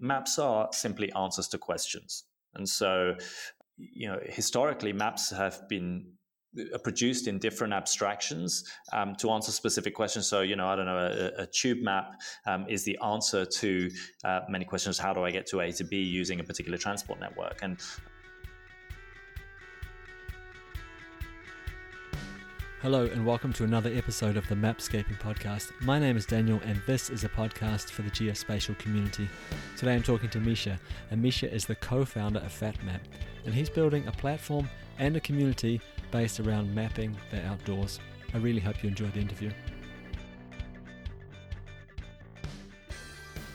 maps are simply answers to questions. And so, you know, historically, maps have been uh, produced in different abstractions um, to answer specific questions. So, you know, I don't know, a, a tube map um, is the answer to uh, many questions. How do I get to A to B using a particular transport network? And Hello, and welcome to another episode of the Mapscaping Podcast. My name is Daniel, and this is a podcast for the geospatial community. Today I'm talking to Misha, and Misha is the co founder of FatMap, and he's building a platform and a community based around mapping the outdoors. I really hope you enjoy the interview.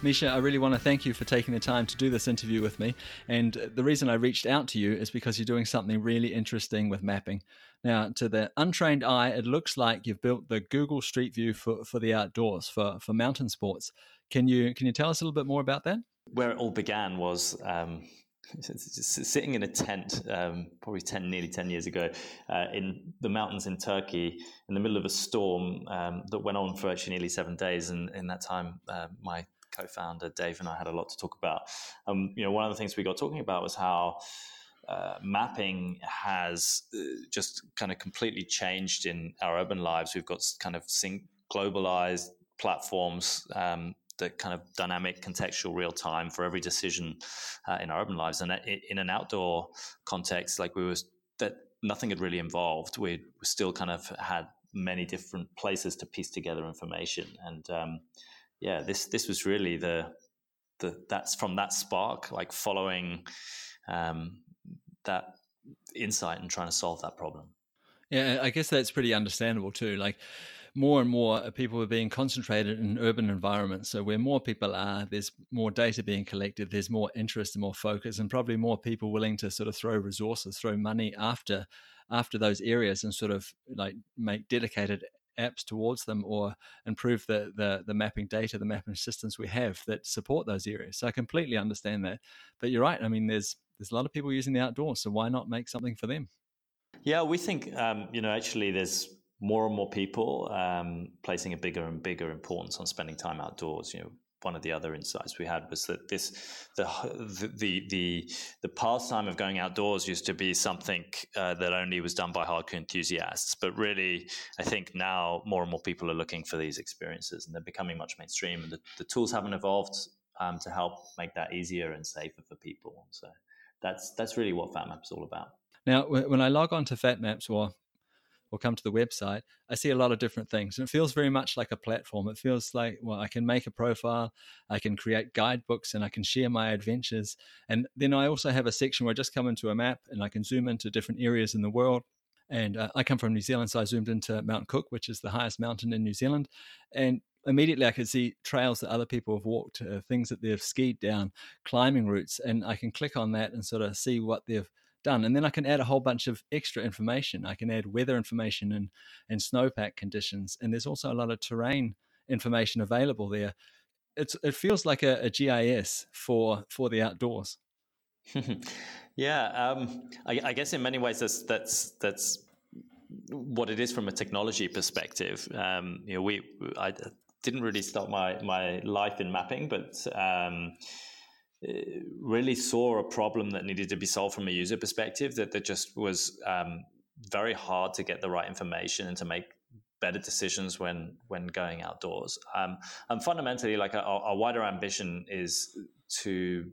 Misha, I really want to thank you for taking the time to do this interview with me. And the reason I reached out to you is because you're doing something really interesting with mapping. Now, to the untrained eye, it looks like you've built the Google Street View for, for the outdoors, for, for mountain sports. Can you can you tell us a little bit more about that? Where it all began was um, sitting in a tent, um, probably 10, nearly 10 years ago, uh, in the mountains in Turkey, in the middle of a storm um, that went on for actually nearly seven days. And in that time, uh, my co-founder Dave and I had a lot to talk about. Um, you know, one of the things we got talking about was how uh, mapping has uh, just kind of completely changed in our urban lives. We've got kind of sync globalized platforms um, that kind of dynamic, contextual, real time for every decision uh, in our urban lives. And in an outdoor context, like we were, that nothing had really involved. We still kind of had many different places to piece together information and um, yeah, this this was really the the that's from that spark, like following um, that insight and trying to solve that problem. Yeah, I guess that's pretty understandable too. Like more and more uh, people are being concentrated in urban environments. So where more people are, there's more data being collected, there's more interest and more focus, and probably more people willing to sort of throw resources, throw money after after those areas and sort of like make dedicated apps towards them or improve the, the, the mapping data, the mapping systems we have that support those areas. So I completely understand that. But you're right. I mean, there's there's a lot of people using the outdoors, so why not make something for them? Yeah, we think um, you know actually there's more and more people um, placing a bigger and bigger importance on spending time outdoors. You know, one of the other insights we had was that this the the the the pastime of going outdoors used to be something uh, that only was done by hardcore enthusiasts, but really, I think now more and more people are looking for these experiences, and they're becoming much mainstream. And the, the tools haven't evolved um, to help make that easier and safer for people. So that's that's really what FatMap is all about. Now, when I log on to FatMaps or or come to the website, I see a lot of different things. And it feels very much like a platform. It feels like, well, I can make a profile, I can create guidebooks, and I can share my adventures. And then I also have a section where I just come into a map and I can zoom into different areas in the world. And uh, I come from New Zealand, so I zoomed into Mount Cook, which is the highest mountain in New Zealand. And immediately I could see trails that other people have walked, uh, things that they've skied down, climbing routes, and I can click on that and sort of see what they've done. And then I can add a whole bunch of extra information. I can add weather information and, and snowpack conditions. And there's also a lot of terrain information available there. It's, it feels like a, a GIS for, for the outdoors. yeah, um, I, I, guess in many ways that's that's that's what it is from a technology perspective. Um, you know, we I didn't really start my my life in mapping, but um, uh, really saw a problem that needed to be solved from a user perspective that, that just was um, very hard to get the right information and to make better decisions when when going outdoors. Um, and fundamentally like our, our wider ambition is to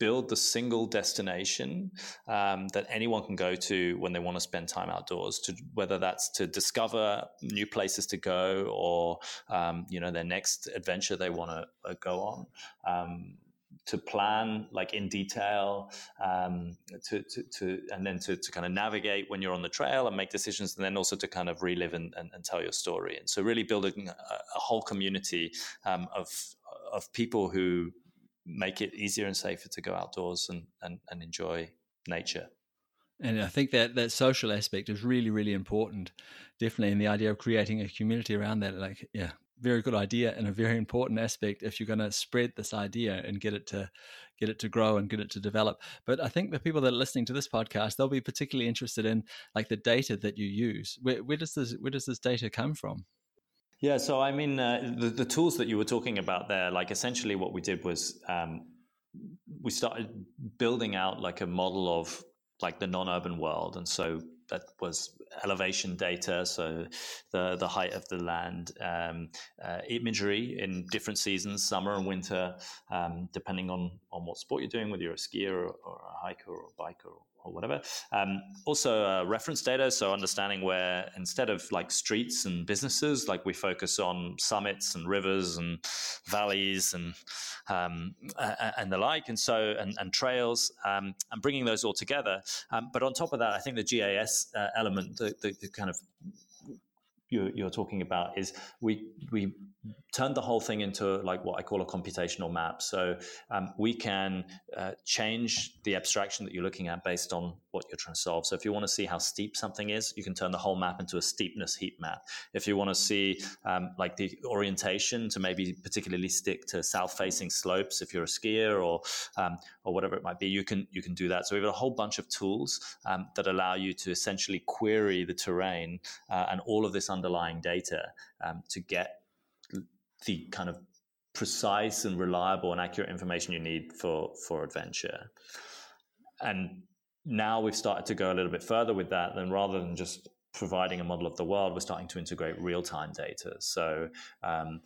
build the single destination um, that anyone can go to when they want to spend time outdoors to whether that's to discover new places to go or um, you know their next adventure they want to uh, go on. Um, to plan like in detail um, to, to, to, and then to, to kind of navigate when you're on the trail and make decisions and then also to kind of relive and, and, and tell your story. And so really building a, a whole community um, of of people who make it easier and safer to go outdoors and, and, and enjoy nature. And I think that that social aspect is really, really important, definitely. And the idea of creating a community around that, like, yeah, very good idea and a very important aspect if you're going to spread this idea and get it to get it to grow and get it to develop. But i think the people that are listening to this podcast they'll be particularly interested in like the data that you use. Where, where does this where does this data come from yeah so i mean uh, the, the tools that you were talking about there like essentially what we did was um, we started building out like a model of like the non-urban world, and so that was elevation data, so the the height of the land, um, uh, imagery in different seasons, summer and winter, um, depending on on what sport you're doing, whether you're a skier or, or a hiker or a biker or or whatever. Um, also, uh, reference data, so understanding where instead of like streets and businesses, like we focus on summits and rivers and valleys and um, and the like, and so and, and trails, um, and bringing those all together. Um, but on top of that, I think the GIS uh, element, the, the, the kind of you're, you're, talking about is we we turned the whole thing into like what I call a computational map. So um, we can uh, change the abstraction that you're looking at based on what you're trying to solve. So if you want to see how steep something is, you can turn the whole map into a steepness heat map. If you want to see um, like the orientation to maybe particularly stick to south-facing slopes, if you're a skier or um, or whatever it might be, you can you can do that. So we've got a whole bunch of tools um, that allow you to essentially query the terrain uh, and all of this underlying data um, to get the kind of precise and reliable and accurate information you need for for adventure. And now we've started to go a little bit further with that. Then rather than just providing a model of the world, we're starting to integrate real time data. So um,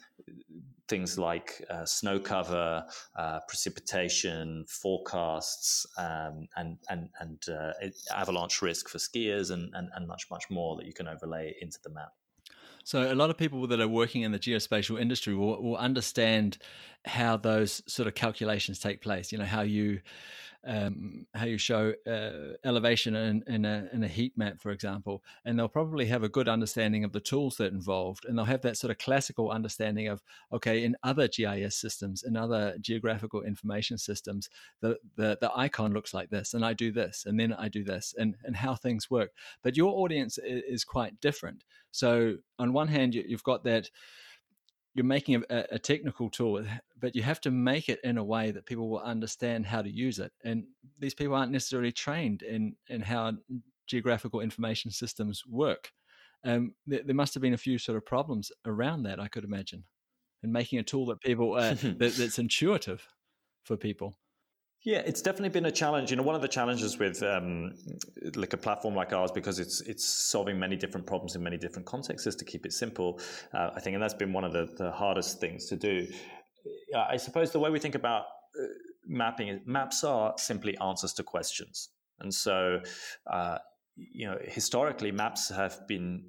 things like uh, snow cover, uh, precipitation, forecasts, um, and and and uh, avalanche risk for skiers, and, and and much much more that you can overlay into the map. So a lot of people that are working in the geospatial industry will, will understand how those sort of calculations take place. You know how you um, how you show uh, elevation in, in, a, in a heat map, for example, and they'll probably have a good understanding of the tools that involved, and they'll have that sort of classical understanding of okay, in other GIS systems, in other geographical information systems, the, the the icon looks like this, and I do this, and then I do this, and and how things work. But your audience is quite different. So on one hand, you've got that you're making a, a, technical tool, but you have to make it in a way that people will understand how to use it. And these people aren't necessarily trained in in how geographical information systems work. Um, there, there, must have been a few sort of problems around that, I could imagine, in making a tool that people uh, that, that's intuitive for people. Yeah, it's definitely been a challenge. You know, one of the challenges with um, like a platform like ours, because it's it's solving many different problems in many different contexts, is to keep it simple. Uh, I think, and that's been one of the, the hardest things to do. I suppose the way we think about uh, mapping is maps are simply answers to questions, and so uh, you know historically maps have been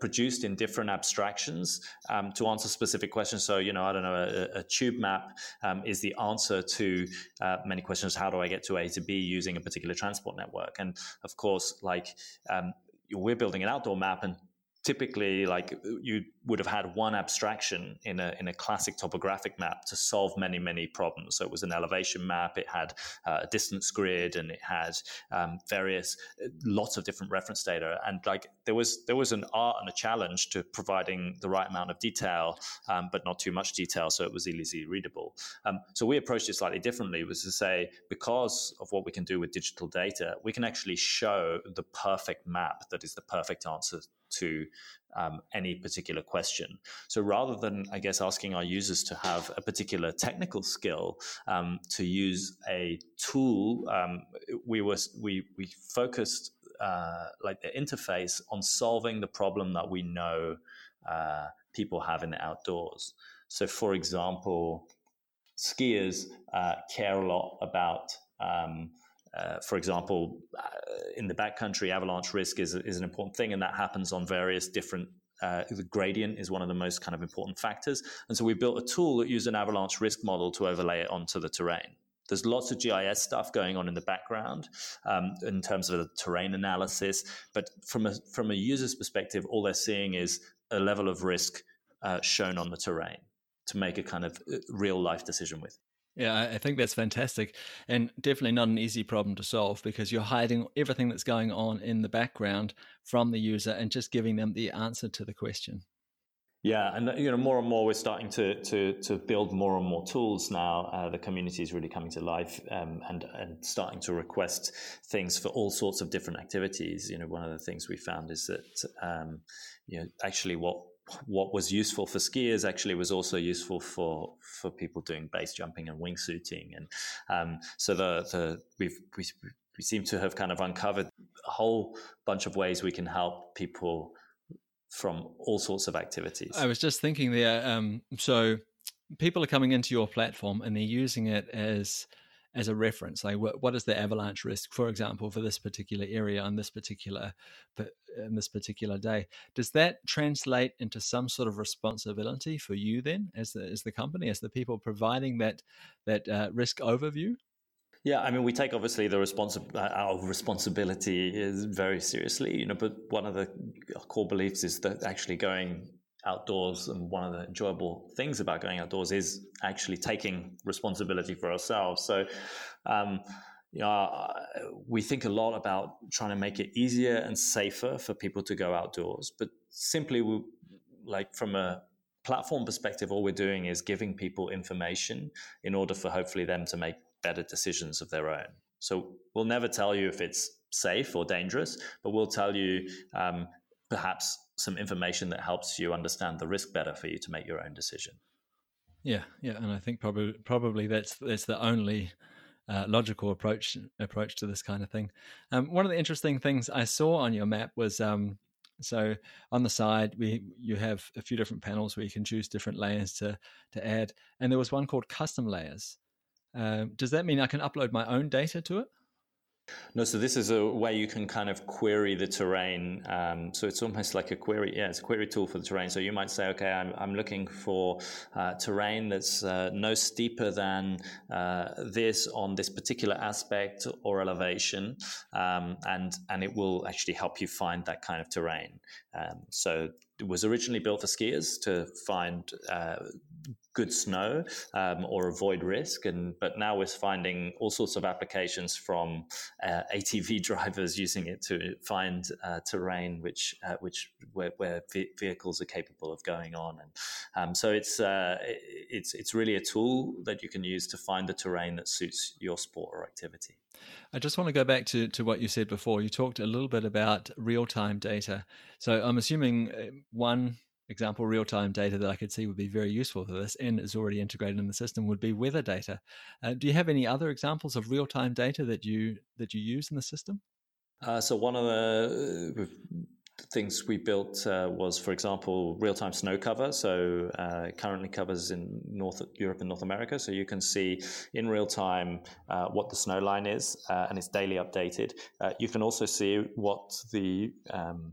produced in different abstractions um, to answer specific questions. So, you know, I don't know, a, a tube map um, is the answer to uh, many questions. How do I get to A to B using a particular transport network? And of course, like um, we're building an outdoor map, and typically like you would have had one abstraction in a in a classic topographic map to solve many many problems. So it was an elevation map it had uh, a distance grid and it had um, various uh, lots of different reference data. And like there was there was an art and a challenge to providing the right amount of detail um, but not too much detail so it was easily readable. Um, so we approached it slightly differently was to say because of what we can do with digital data we can actually show the perfect map that is the perfect answer to um, any particular question. So rather than, I guess, asking our users to have a particular technical skill um, to use a tool, um, we were we we focused uh, like the interface on solving the problem that we know uh, people have in the outdoors. So, for example, skiers uh, care a lot about um, uh, for example, uh, in the backcountry, avalanche risk is, is an important thing, and that happens on various different. Uh, the gradient is one of the most kind of important factors, and so we built a tool that used an avalanche risk model to overlay it onto the terrain. There's lots of GIS stuff going on in the background um, in terms of the terrain analysis, but from a from a user's perspective, all they're seeing is a level of risk uh, shown on the terrain to make a kind of uh, real life decision with. Yeah, I think that's fantastic and definitely not an easy problem to solve because you're hiding everything that's going on in the background from the user and just giving them the answer to the question. Yeah, and you know, more and more we're starting to to to build more and more tools now. Uh, the community is really coming to life um, and and starting to request things for all sorts of different activities. You know, one of the things we found is that um, you know actually what what was useful for skiers actually was also useful for for people doing base jumping and wingsuiting, and um, so the the we've we, we seem to have kind of uncovered a whole bunch of ways we can help people from all sorts of activities. I was just thinking there. Um, so people are coming into your platform and they're using it as as a reference like what, what is the avalanche risk for example for this particular area on this particular in this particular day does that translate into some sort of responsibility for you then as the as the company as the people providing that that uh, risk overview yeah, I mean, we take obviously the uh, our responsibility is very seriously, you know. But one of the core beliefs is that actually going outdoors and one of the enjoyable things about going outdoors is actually taking responsibility for ourselves so um, know, we think a lot about trying to make it easier and safer for people to go outdoors but simply we, like from a platform perspective all we're doing is giving people information in order for hopefully them to make better decisions of their own so we'll never tell you if it's safe or dangerous but we'll tell you um, perhaps some information that helps you understand the risk better for you to make your own decision. Yeah, yeah, and I think probably probably that's that's the only uh, logical approach approach to this kind of thing. Um, one of the interesting things I saw on your map was um, so on the side we you have a few different panels where you can choose different layers to to add, and there was one called custom layers. Um, does that mean I can upload my own data to it? No, so this is a way you can kind of query the terrain. Um, so it's almost like a query, yeah, it's a query tool for the terrain. So you might say, okay, I'm, I'm looking for uh, terrain that's uh, no steeper than uh, this on this particular aspect or elevation, um, and and it will actually help you find that kind of terrain. Um, so it was originally built for skiers to find uh, good snow um, or avoid risk. And but now we're finding all sorts of applications from uh, ATV drivers using it to find uh, terrain which uh, which where, where, vehicles are capable of going on. And um, so it's uh, it's it's really a tool that you can use to find the terrain that suits your sport or activity. I just want to go back to, to what you said before. You talked a little bit about real time data. So I'm assuming uh, one example, real time data that I could see would be very useful for this and is already integrated in the system would be weather data. Uh, do you have any other examples of real time data that you that you use in the system? Uh, so one of the uh, things we built uh, was, for example, real-time snow cover. So uh, currently covers in North Europe and North America. So you can see in real time uh, what the snow line is, uh, and it's daily updated. Uh, you can also see what the um,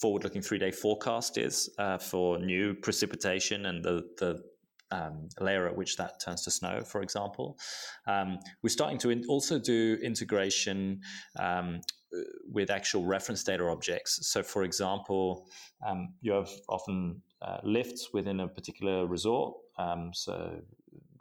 forward-looking three-day forecast is uh, for new precipitation and the the um, layer at which that turns to snow, for example. Um, we're starting to in- also do integration um, with actual reference data objects. So, for example, um, you have often uh, lifts within a particular resort, um, so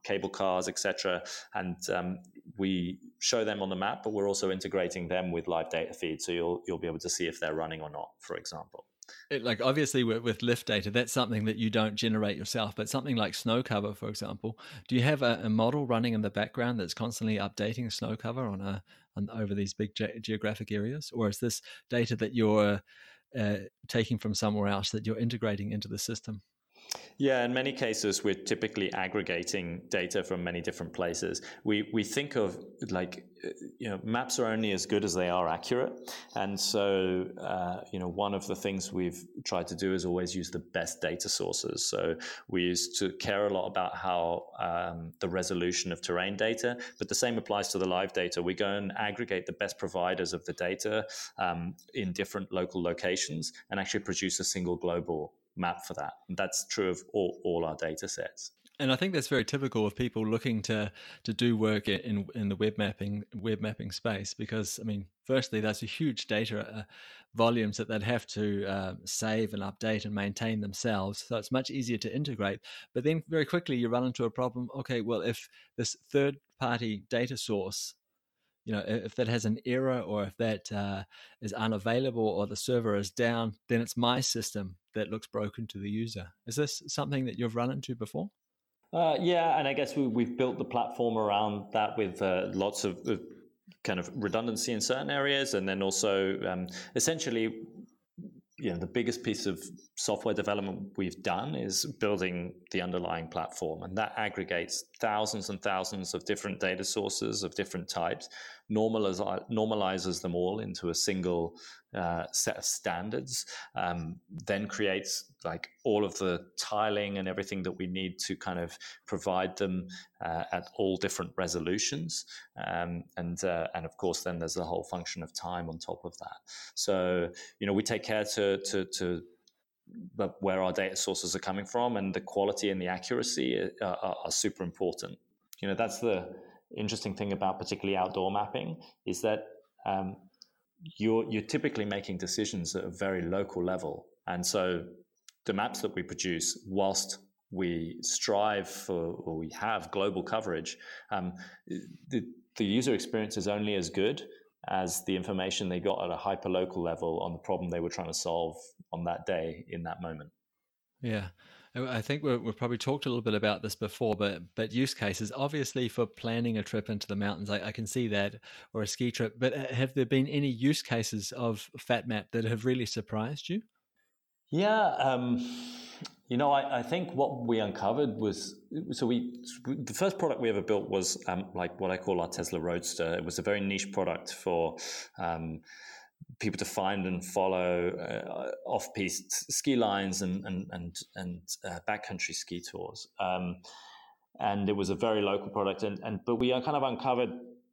cable cars, etc., and um, we show them on the map, but we're also integrating them with live data feeds, so you'll you'll be able to see if they're running or not, for example. It, like obviously with, with, lift data, that's something that you don't generate yourself. But something like snow cover, for example, do you have a, a model running in the background that's constantly updating snow cover on a on, over these big ge- geographic areas, or is this data that you're uh, taking from somewhere else that you're integrating into the system? Yeah, in many cases, we're typically aggregating data from many different places. We we think of like uh, you know maps are only as good as they are accurate, and so uh, you know one of the things we've tried to do is always use the best data sources. So we used to care a lot about how um, the resolution of terrain data, but the same applies to the live data. We go and aggregate the best providers of the data um, in different local locations and actually produce a single global map for that. And that's true of all, all our data sets. And I think that's very typical of people looking to to do work in in the web mapping web mapping space because I mean, firstly, that's a huge data uh, volumes that they'd have to uh, save and update and maintain themselves. So it's much easier to integrate. But then very quickly you run into a problem. Okay, well, if this third party data source you know if that has an error or if that uh, is unavailable or the server is down then it's my system that looks broken to the user. Is this something that you've run into before? Uh, yeah and i guess we, have built the platform around that with uh, lots of, of, kind of redundancy in certain areas and then also um, essentially you know the biggest piece of software development we've done is building the underlying platform and that aggregates thousands and thousands of different data sources of different types normalizes, normalizes them all into a single uh, set of standards um, then creates like all of the tiling and everything that we need to kind of provide them uh, at all different resolutions. Um, and uh, and of course then there's the whole function of time on top of that. So you know we take care to to, to where our data sources are coming from and the quality and the accuracy uh, are, are super important. You know that's the interesting thing about particularly outdoor mapping is that um, you're you're typically making decisions at a very local level, and so the maps that we produce, whilst we strive for or we have global coverage, um, the the user experience is only as good as the information they got at a hyper local level on the problem they were trying to solve on that day in that moment. Yeah. I think we have probably talked a little bit about this before, but but use cases obviously for planning a trip into the mountains, I, I, can see that, or a ski trip. But uh, have there been any use cases of FatMap that have really surprised you? Yeah, um, you know, I, I, think what we uncovered was so we the first product we ever built was um, like what I call our Tesla Roadster. It was a very niche product for. Um, people to find and follow uh, off-piste ski lines and and and, and uh, backcountry ski tours. Um, and it was a very local product, and, and but we kind of uncovered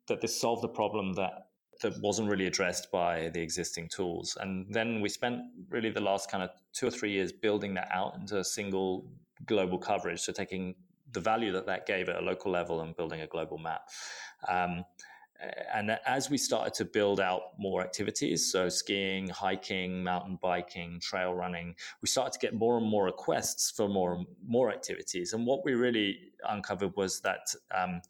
that this solved a problem that that wasn't really addressed by the existing tools. And then we spent really the last kind of two or three years building that out into a single global coverage. So taking the value that that gave at a local level and building a global map. Um, and as we started to build out more activities, so skiing, hiking, mountain biking, trail running, we started to get more and more requests for more and more activities. And what we really uncovered was that um,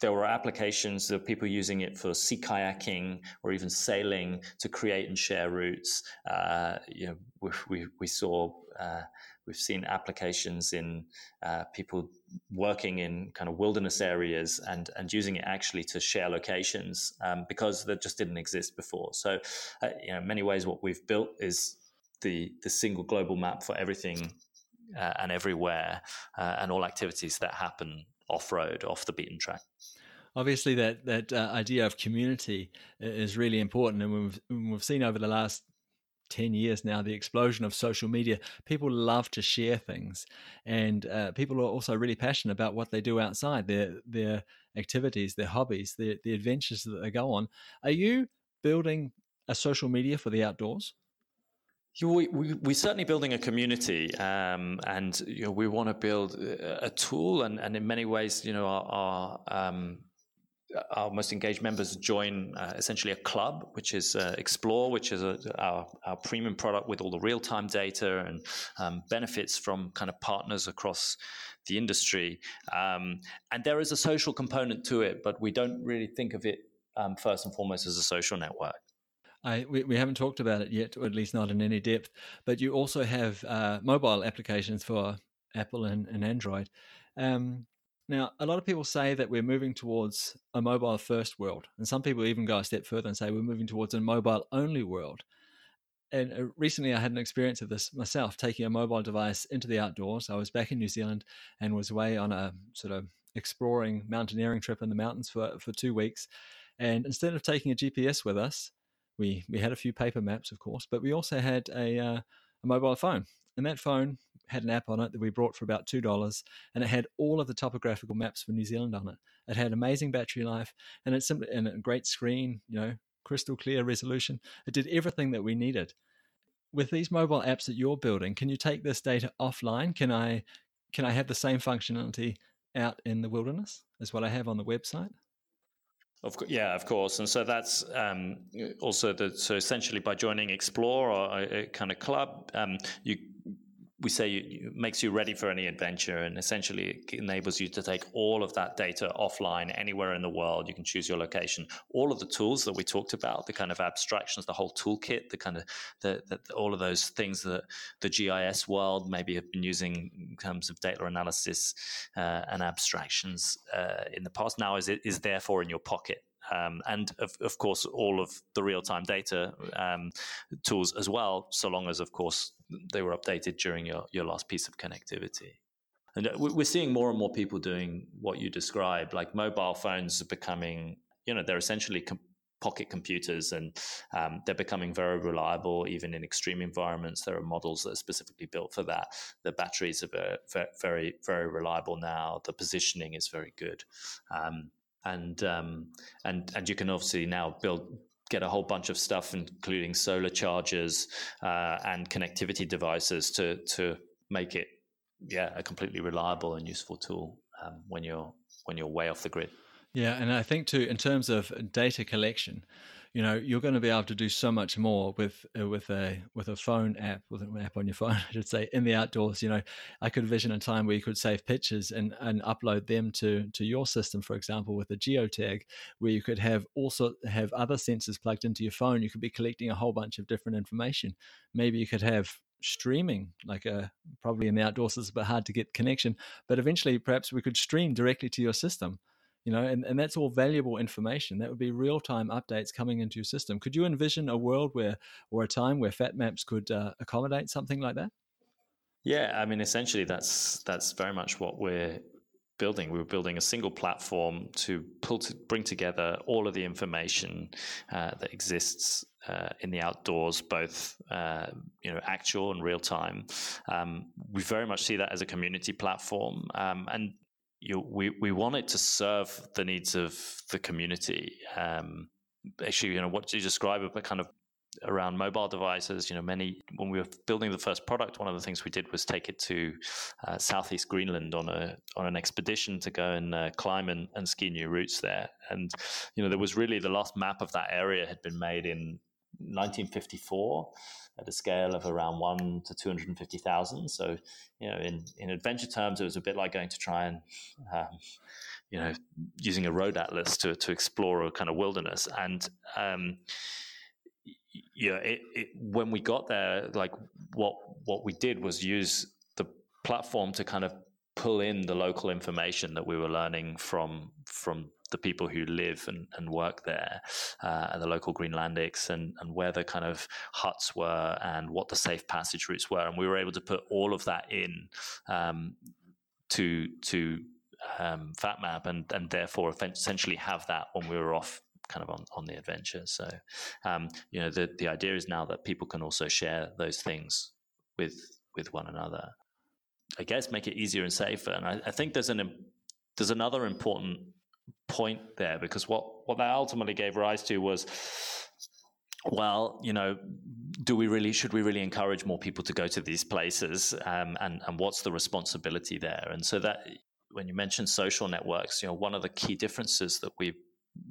there were applications of people using it for sea kayaking or even sailing to create and share routes. Uh, you know, we, we, we saw uh, we've seen applications in uh, people working in kind of wilderness areas and and using it actually to share locations um, because that just didn't exist before. So, uh, you know, in many ways, what we've built is the the single global map for everything uh, and everywhere uh, and all activities that happen off road, off the beaten track obviously that that uh, idea of community is really important and we've we've seen over the last 10 years now, the explosion of social media. People love to share things, and uh, people are also really passionate about what they do outside their their activities, their hobbies, their, the adventures that they go on. Are you building a social media for the outdoors? We, we, we're certainly building a community, um, and you know, we want to build a tool, and, and in many ways, you know, our, our um, our most engaged members join uh, essentially a club, which is uh, Explore, which is a, our, our premium product with all the real time data and um, benefits from kind of partners across the industry. Um, and there is a social component to it, but we don't really think of it um, first and foremost as a social network. I, we, we haven't talked about it yet, or at least not in any depth, but you also have uh, mobile applications for Apple and, and Android. Um, now, a lot of people say that we're moving towards a mobile first world. And some people even go a step further and say we're moving towards a mobile only world. And uh, recently I had an experience of this myself, taking a mobile device into the outdoors. I was back in New Zealand and was away on a sort of exploring mountaineering trip in the mountains for, for two weeks. And instead of taking a GPS with us, we, we had a few paper maps, of course, but we also had a, uh, a mobile phone. And that phone had an app on it that we brought for about two dollars, and it had all of the topographical maps for New Zealand on it. It had amazing battery life, and it's simply and a great screen, you know, crystal clear resolution. It did everything that we needed. With these mobile apps that you're building, can you take this data offline? Can I can I have the same functionality out in the wilderness as what I have on the website? Of yeah, of course, and so that's um, also the so essentially by joining Explore or a, a kind of club, um, you we say it makes you ready for any adventure and essentially enables you to take all of that data offline anywhere in the world. You can choose your location. All of the tools that we talked about the kind of abstractions the whole toolkit the kind of the, the, all of those things that the gis world maybe have been using in terms of data analysis uh, and abstractions uh, in the past now is is therefore in your pocket. Um, and of, of, course all of the real-time data um, tools as well, so long as of course they were updated during your, your last piece of connectivity. And uh, we're seeing more and more people doing what you described, like mobile phones are becoming, you know, they're essentially com- pocket computers and um, they're becoming very reliable even in extreme environments. There are models that are specifically built for that. The batteries are very very reliable now. The positioning is very good. Um, and um, and and you can obviously now build get a whole bunch of stuff including solar chargers uh, and connectivity devices to to make it yeah a completely reliable and useful tool um, when you're when you're way off the grid. Yeah, and I think too, in terms of data collection, you know, you're going to be able to do so much more with uh, with a with a phone app, with an app on your phone, I should say, in the outdoors. You know, I could envision a time where you could save pictures and and upload them to to your system, for example, with a geotag, where you could have also have other sensors plugged into your phone. You could be collecting a whole bunch of different information. Maybe you could have streaming like a uh, probably in the outdoors it's a bit hard to get connection but eventually perhaps we could stream directly to your system you know and, and that's all valuable information. That would be real-time updates coming into your system. Could you envision a world where or a time where FatMaps could uh, accommodate something like that? Yeah i mean essentially that's that's very much what we're building. We were building a single platform to pull to bring together all of the information uh, that exists uh, in the outdoors, both uh, you know actual and real time. Um, we very much see that as a community platform, um, and you, we we wanted to serve the needs of the community. Um, actually, you know, what you describe it? But kind of around mobile devices. You know, many when we were building the first product, one of the things we did was take it to uh, southeast Greenland on a on an expedition to go and uh, climb and, and ski new routes there. And you know, there was really the last map of that area had been made in 1954 at a scale of around one to 250,000. So, you know, in, in adventure terms, it was a bit like going to try and, um, you know, using a road atlas to, to explore a kind of wilderness. And, um, yeah, it, it, when we got there, like what what we did was use the platform to kind of pull in the local information that we were learning from from the people who live and, and work there, uh, the local Greenlandics, and, and where the kind of huts were, and what the safe passage routes were, and we were able to put all of that in um, to to um, FatMap, and and therefore essentially have that when we were off kind of on, on the adventure. So, um, you know, the the idea is now that people can also share those things with with one another. I guess make it easier and safer. And I, I think there's an there's another important point there because what what that ultimately gave rise to was well, you know, do we really should we really encourage more people to go to these places, um, and and what's the responsibility there? And so that when you mention social networks, you know, one of the key differences that we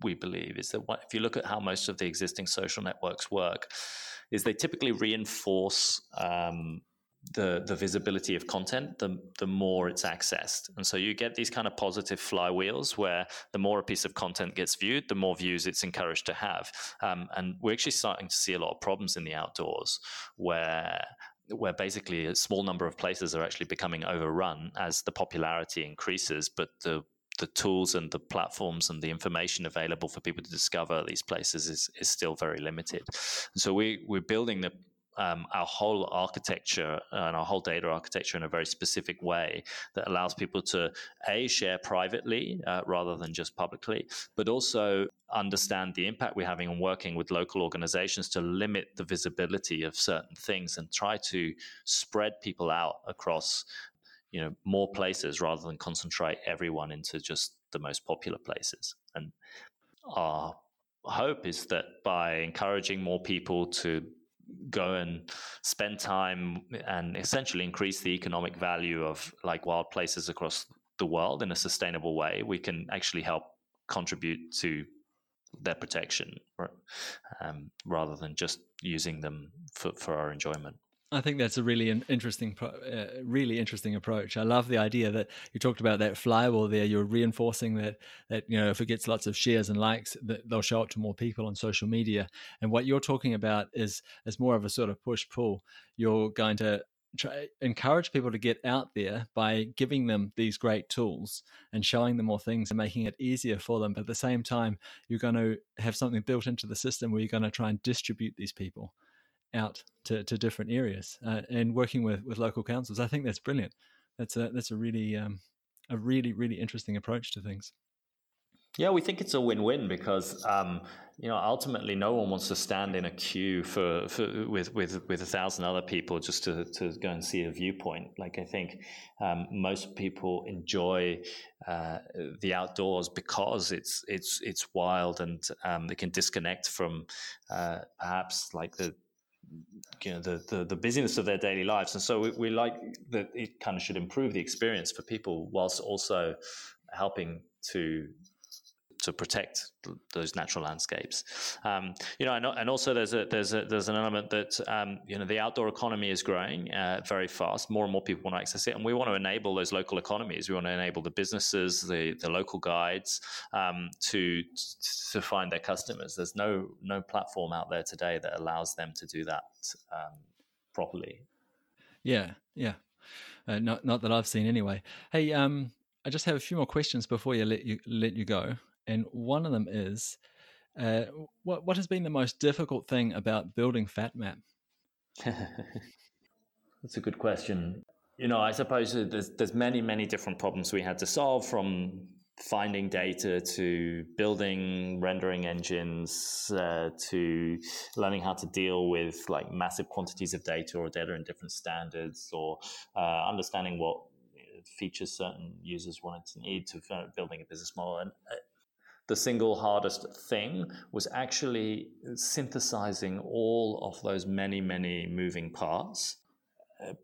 we believe is that if you look at how most of the existing social networks work, is they typically reinforce um, the the visibility of content, the the more it's accessed, and so you get these kind of positive flywheels where the more a piece of content gets viewed, the more views it's encouraged to have. Um, and we're actually starting to see a lot of problems in the outdoors where where basically a small number of places are actually becoming overrun as the popularity increases, but the the tools and the platforms and the information available for people to discover these places is, is still very limited. So we, we're building the um, our whole architecture and our whole data architecture in a very specific way that allows people to a share privately uh, rather than just publicly, but also understand the impact we're having on working with local organizations to limit the visibility of certain things and try to spread people out across you know more places rather than concentrate everyone into just the most popular places. And our hope is that by encouraging more people to go and spend time and essentially increase the economic value of like wild places across the world in a sustainable way, we can actually help contribute to their protection um, rather than just using them for, for our enjoyment. I think that's a really interesting, uh, really interesting approach. I love the idea that you talked about that flywheel there. You're reinforcing that that you know if it gets lots of shares and likes, that they'll show up to more people on social media. And what you're talking about is is more of a sort of push pull. You're going to try, encourage people to get out there by giving them these great tools and showing them more things and making it easier for them. But at the same time, you're going to have something built into the system where you're going to try and distribute these people out to, to different areas uh, and working with, with local councils. I think that's brilliant. That's a that's a really um, a really really interesting approach to things. Yeah, we think it's a win-win because um, you know ultimately no one wants to stand in a queue for, for with with with a thousand other people just to, to go and see a viewpoint. Like I think um, most people enjoy uh, the outdoors because it's it's it's wild and um, they can disconnect from uh, perhaps like the you know the, the, the busyness of their daily lives. And so we, we like that it kind of should improve the experience for people whilst also helping to to protect those natural landscapes. Um, you know, and, and, also there's a there's a there's an element that um, you know the outdoor economy is growing uh, very fast. More and more people want to access it, and we want to enable those local economies. We want to enable the businesses, the the local guides um, to to find their customers. There's no no platform out there today that allows them to do that um, properly. Yeah, yeah. Uh, not not that I've seen anyway. Hey, um, I just have a few more questions before you let you let you go and one of them is uh, what what has been the most difficult thing about building FatMap? That's a good question. You know, I suppose there's there's many many different problems we had to solve from finding data to building rendering engines uh, to learning how to deal with like massive quantities of data or data in different standards or uh, understanding what features certain users wanted to need to building a business model and uh, the single hardest thing was actually synthesizing all of those many, many moving parts,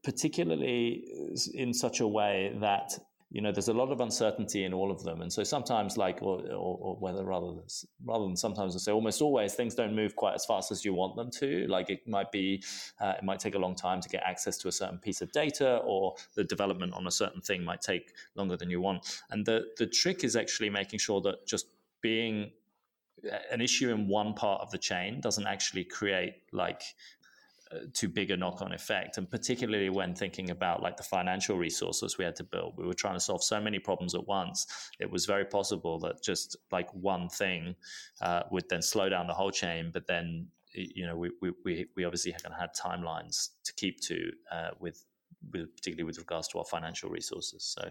particularly in such a way that you know there's a lot of uncertainty in all of them. And so sometimes like or, or, or whether rather rather than sometimes I say almost always things don't move quite as fast as you want them to. Like it might be uh, it might take a long time to get access to a certain piece of data or the development on a certain thing might take longer than you want. And the the trick is actually making sure that just being an issue in one part of the chain doesn't actually create like uh, too big a knock-on effect. And particularly when thinking about like the financial resources we had to build we were trying to solve so many problems at once. It was very possible that just like one thing uh, would then slow down the whole chain but then you know we we, we obviously had timelines to keep to uh, with, with particularly with regards to our financial resources. So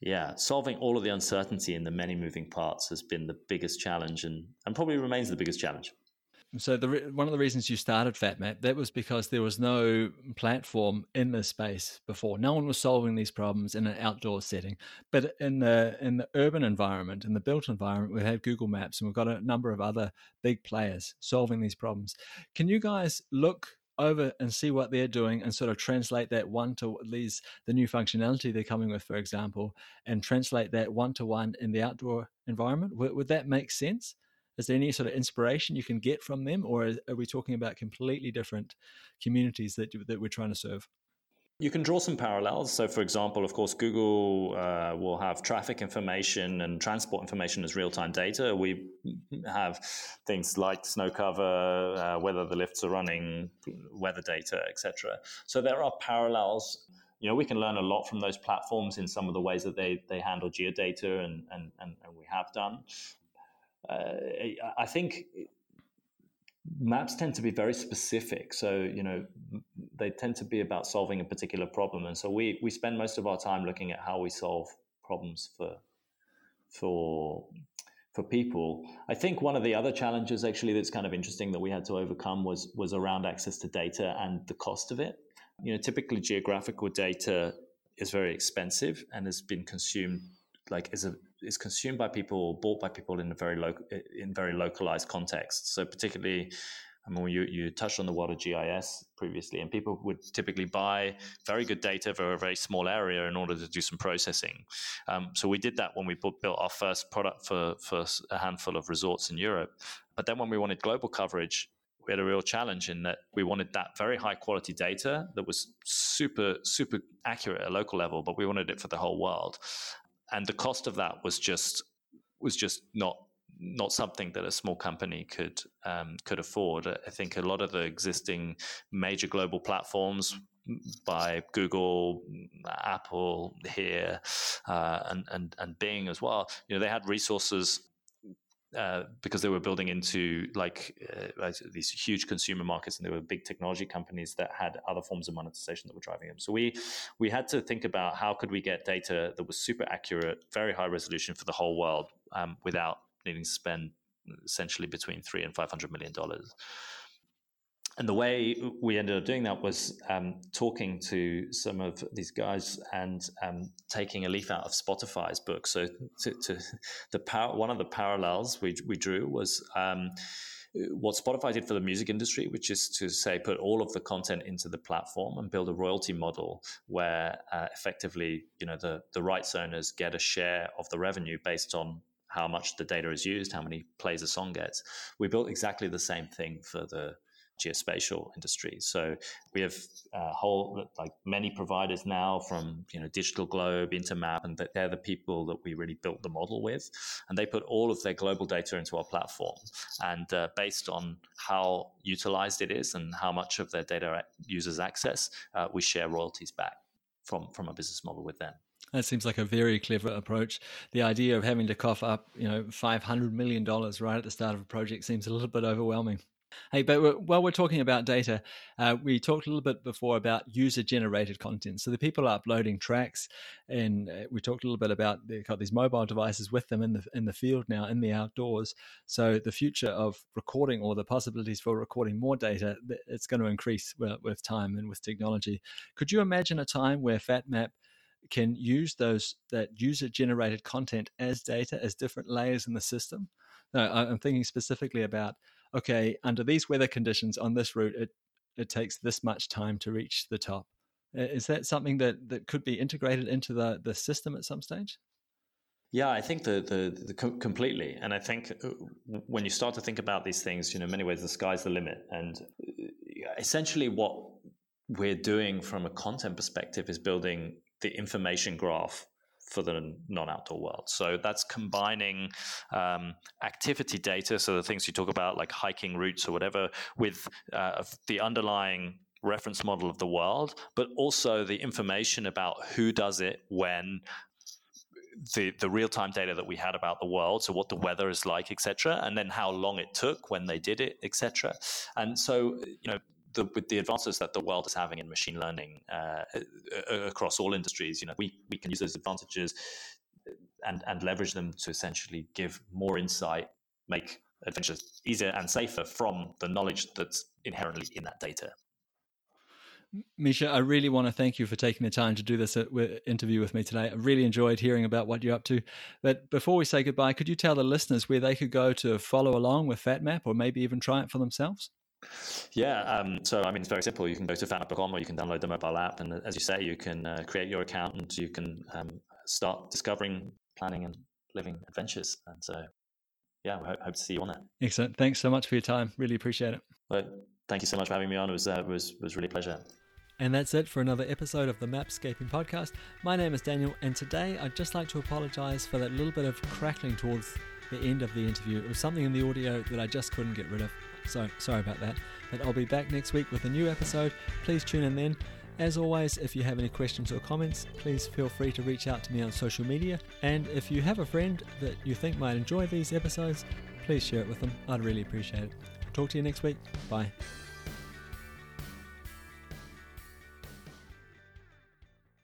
yeah, solving all of the uncertainty in the many moving parts has been the biggest challenge and, and probably remains the biggest challenge. So the one of the reasons you started FatMap that was because there was no platform in this space before. No one was solving these problems in an outdoor setting. But in the in the urban environment, in the built environment, we have Google Maps and we've got a number of other big players solving these problems. Can you guys look over and see what they're doing and sort of translate that one to these the new functionality they're coming with, for example, and translate that one to one in the outdoor environment. Would, would, that make sense? Is there any sort of inspiration you can get from them, or are we talking about completely different communities that that we're trying to serve? You can draw some parallels. So, for example, of course, Google uh, will have traffic information and transport information as real time data. We have things like snow cover, uh, whether the lifts are running, weather data, etc. So, there are parallels. You know, we can learn a lot from those platforms in some of the ways that they, they handle geodata, and, and, and, and we have done. Uh, I think maps tend to be very specific. So, you know, they tend to be about solving a particular problem. And so we, we spend most of our time looking at how we solve problems for, for, for people. I think one of the other challenges actually that's kind of interesting that we had to overcome was, was around access to data and the cost of it. You know, typically geographical data is very expensive and has been consumed like is a is consumed by people, or bought by people in a very local in very localized context. So particularly, I mean, you you touched on the world of GIS previously, and people would typically buy very good data for a very small area in order to do some processing. Um, so we did that when we built our first product for for a handful of resorts in Europe. But then when we wanted global coverage, we had a real challenge in that we wanted that very high quality data that was super super accurate at a local level but we wanted it for the whole world and the cost of that was just was just not not something that a small company could um, could afford. I think a lot of the existing major global platforms by Google, Apple HERE, uh, and and and Bing as well. You know, they had resources uh, because they were building into like uh, these huge consumer markets, and there were big technology companies that had other forms of monetization that were driving them. So we we had to think about how could we get data that was super accurate, very high resolution for the whole world, um, without needing to spend essentially between three and five hundred million dollars and the way we ended up doing that was um, talking to some of these guys and um, taking a leaf out of Spotify's book. So, to, to the power, one of the parallels we, we drew was um, what Spotify did for the music industry, which is to say, put all of the content into the platform and build a royalty model where uh, effectively, you know, the the rights owners get a share of the revenue based on how much the data is used, how many plays a song gets. We built exactly the same thing for the geospatial industry. So we have a whole like many providers now from you know Digital Globe, Intermap, and they're the people that we really built the model with, and they put all of their global data into our platform. And uh, based on how utilized it is and how much of their data users access, uh, we share royalties back from from a business model with them. That seems like a very clever approach. The idea of having to cough up, you know, five hundred million dollars right at the start of a project seems a little bit overwhelming. Hey, but while we're talking about data, uh, we talked a little bit before about user generated content. So the people are uploading tracks, and uh, we talked a little bit about they've got these mobile devices with them in the in the field now, in the outdoors. So the future of recording or the possibilities for recording more data, it's going to increase with, with time and with technology. Could you imagine a time where FatMap can use those that user generated content as data as different layers in the system? No, I'm thinking specifically about okay, under these weather conditions on this route, it, it takes this much time to reach the top. Is that something that, that could be integrated into the, the system at some stage? Yeah, I think the, the, the completely, and I think uh, when you start to think about these things, you know, in many ways the sky's the limit, and uh, essentially what we're doing from a content perspective is building the information graph for the non-outdoor world. So that's combining um, activity data, so the things you talk about, like hiking routes or whatever, with uh, the underlying reference model of the world, but also the information about who does it when. The, the real time data that we had about the world, so what the weather is like, etc., and then how long it took when they did it, etc. And so, you know, the, with the advances that the world is having in machine learning uh, across all industries, you know, we, we can use those advantages and, and leverage them to essentially give more insight, make adventures easier and safer from the knowledge that's inherently in that data. Misha, I really want to thank you for taking the time to do this uh, interview with me today. I really enjoyed hearing about what you're up to. But before we say goodbye, could you tell the listeners where they could go to follow along with FatMap or maybe even try it for themselves? Yeah, um, so I mean, it's very simple. You can go to fatmap.com or you can download the mobile app. And as you say, you can uh, create your account and you can um, start discovering, planning, and living adventures. And so, yeah, we hope, hope, to see you on that. Excellent. Thanks so much for your time. Really appreciate it. Well, thank you so much for having me on. It was, uh, was, was really a pleasure. And that's it for another episode of the Mapscaping podcast. My name is Daniel, and today I'd just like to apologize for that little bit of crackling towards the end of the interview. It was something in the audio that I just couldn't get rid of. So sorry about that. But I'll be back next week with a new episode. Please tune in then. As always, if you have any questions or comments, please feel free to reach out to me on social media. And if you have a friend that you think might enjoy these episodes, please share it with them. I'd really appreciate it. Talk to you next week. Bye.